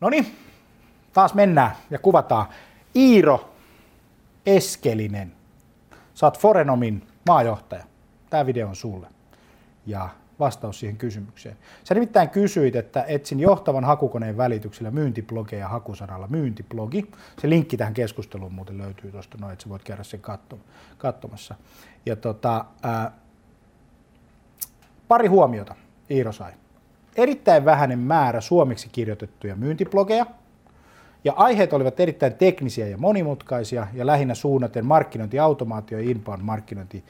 No niin, taas mennään ja kuvataan. Iiro Eskelinen, sä oot Forenomin maajohtaja. Tämä video on sulle. Ja vastaus siihen kysymykseen. Sä nimittäin kysyit, että etsin johtavan hakukoneen välityksellä myyntiblogeja hakusanalla myyntiblogi. Se linkki tähän keskusteluun muuten löytyy tuosta noin, että sä voit käydä sen katsomassa. Ja tota, ää, pari huomiota Iiro sai. Erittäin vähäinen määrä suomeksi kirjoitettuja myyntiblogeja, ja aiheet olivat erittäin teknisiä ja monimutkaisia ja lähinnä suunnaten markkinointiautomaatio ja inbound markkinointi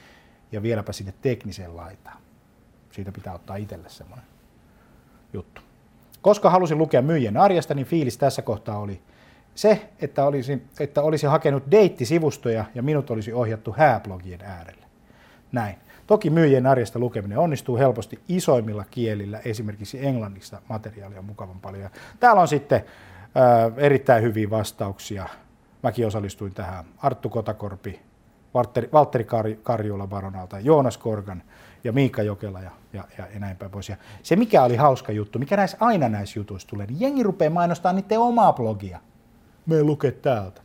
ja vieläpä sinne tekniseen laitaan. Siitä pitää ottaa itselle semmoinen juttu. Koska halusin lukea myyjien arjesta, niin fiilis tässä kohtaa oli se, että olisi, että olisi hakenut deittisivustoja ja minut olisi ohjattu hääblogien äärelle. Näin. Toki myyjien arjesta lukeminen onnistuu helposti isoimmilla kielillä, esimerkiksi englannista materiaalia on mukavan paljon. Täällä on sitten ää, erittäin hyviä vastauksia. Mäkin osallistuin tähän. Arttu Kotakorpi, Valtteri, Valtteri Karjula Baronalta, Joonas Korgan ja Miikka Jokela ja, ja, ja näin päin pois. Ja se mikä oli hauska juttu, mikä näissä aina näissä jutuissa tulee, niin jengi rupeaa mainostamaan niiden omaa blogia. Me luke täältä.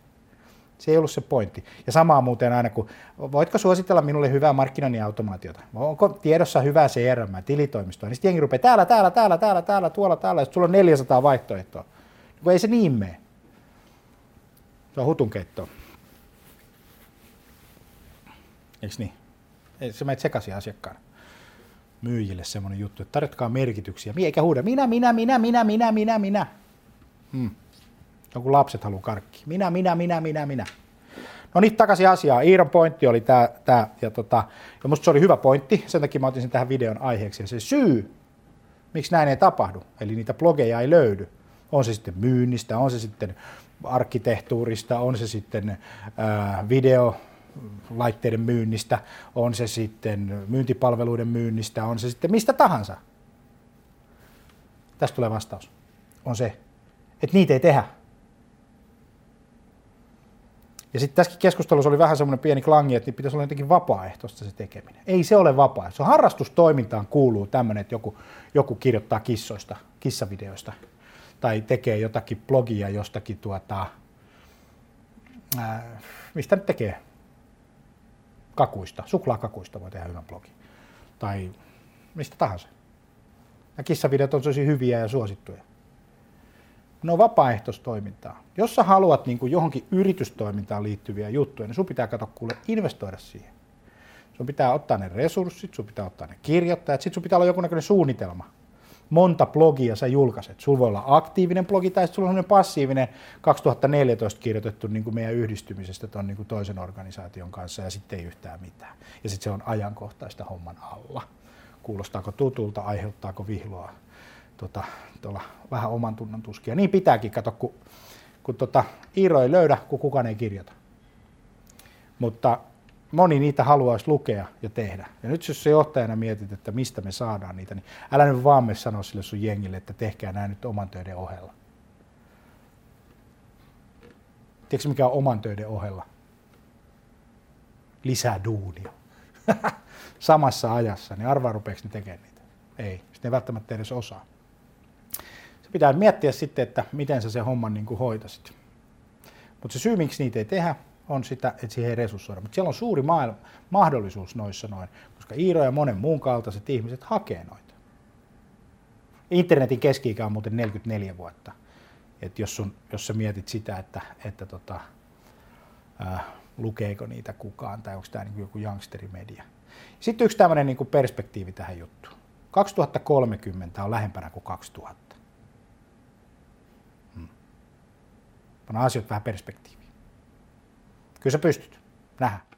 Se ei ollut se pointti. Ja samaa muuten aina, kun voitko suositella minulle hyvää markkinoinnin automaatiota? Onko tiedossa hyvää CRM, tilitoimistoa? Niin sitten jengi rupeaa täällä, täällä, täällä, täällä, täällä, tuolla, täällä, ja sulla on 400 vaihtoehtoa. Kun ei se niin mene. Se on hutunkeittoa. Eikö niin? Ei, se menet sekaisin asiakkaan myyjille semmoinen juttu, että tarjotkaa merkityksiä. Eikä huuda, minä, minä, minä, minä, minä, minä, minä. Hmm. Joku lapset haluaa karkki. Minä, minä, minä, minä, minä. No niin, takaisin asiaan. Iiron pointti oli tämä, tämä ja, tota, ja musta se oli hyvä pointti, sen takia mä otin sen tähän videon aiheeksi. Ja se syy, miksi näin ei tapahdu, eli niitä blogeja ei löydy, on se sitten myynnistä, on se sitten arkkitehtuurista, on se sitten ää, video, laitteiden myynnistä, on se sitten myyntipalveluiden myynnistä, on se sitten mistä tahansa. Tästä tulee vastaus. On se, että niitä ei tehdä. Ja sitten tässäkin keskustelussa oli vähän semmoinen pieni klangi, että pitäisi olla jotenkin vapaaehtoista se tekeminen. Ei se ole vapaaehtoista. Harrastustoimintaan kuuluu tämmöinen, että joku, joku kirjoittaa kissoista, kissavideoista tai tekee jotakin blogia jostakin tuota, ää, mistä nyt tekee, kakuista, suklaakakuista voi tehdä hyvän blogin. Tai mistä tahansa. Ja kissavideot on tosi hyviä ja suosittuja. Ne on vapaaehtoistoimintaa. Jos sä haluat niin kuin johonkin yritystoimintaan liittyviä juttuja, niin sun pitää katsoa kuule investoida siihen. Sun pitää ottaa ne resurssit, sun pitää ottaa ne kirjoittajat, sit sun pitää olla jonkunnäköinen suunnitelma monta blogia sä julkaiset. Sulla voi olla aktiivinen blogi tai sulla on passiivinen 2014 kirjoitettu niin kuin meidän yhdistymisestä ton niin kuin toisen organisaation kanssa ja sitten ei yhtään mitään. Ja sitten se on ajankohtaista homman alla. Kuulostaako tutulta, aiheuttaako vihloa tota, tuolla vähän oman tunnon tuskia. Niin pitääkin, kato, kun, kun tota, Iiro ei löydä, kun kukaan ei kirjoita. Mutta moni niitä haluaisi lukea ja tehdä. Ja nyt jos se johtajana mietit, että mistä me saadaan niitä, niin älä nyt vaan me sano sille sun jengille, että tehkää nämä nyt oman töiden ohella. Tiedätkö mikä on oman töiden ohella? Lisää duunia. Samassa ajassa, niin arvaa rupeeksi ne tekemään niitä. Ei, sitten ei välttämättä edes osaa. Se pitää miettiä sitten, että miten sä sen homman niin kuin hoitasit. Mutta se syy, miksi niitä ei tehdä, on sitä, että siihen ei resurssoida. Mutta siellä on suuri maailma, mahdollisuus noissa noin, koska Iiro ja monen muun kaltaiset ihmiset hakee noita. Internetin keski on muuten 44 vuotta. Et jos, sun, jos sä mietit sitä, että, että tota, äh, lukeeko niitä kukaan tai onko tämä niin joku youngsterimedia. Sitten yksi tämmöinen niin perspektiivi tähän juttuun. 2030 on lähempänä kuin 2000. Hmm. Panna asiat vähän perspektiiviin. Kyllä sä pystyt. Nähdään.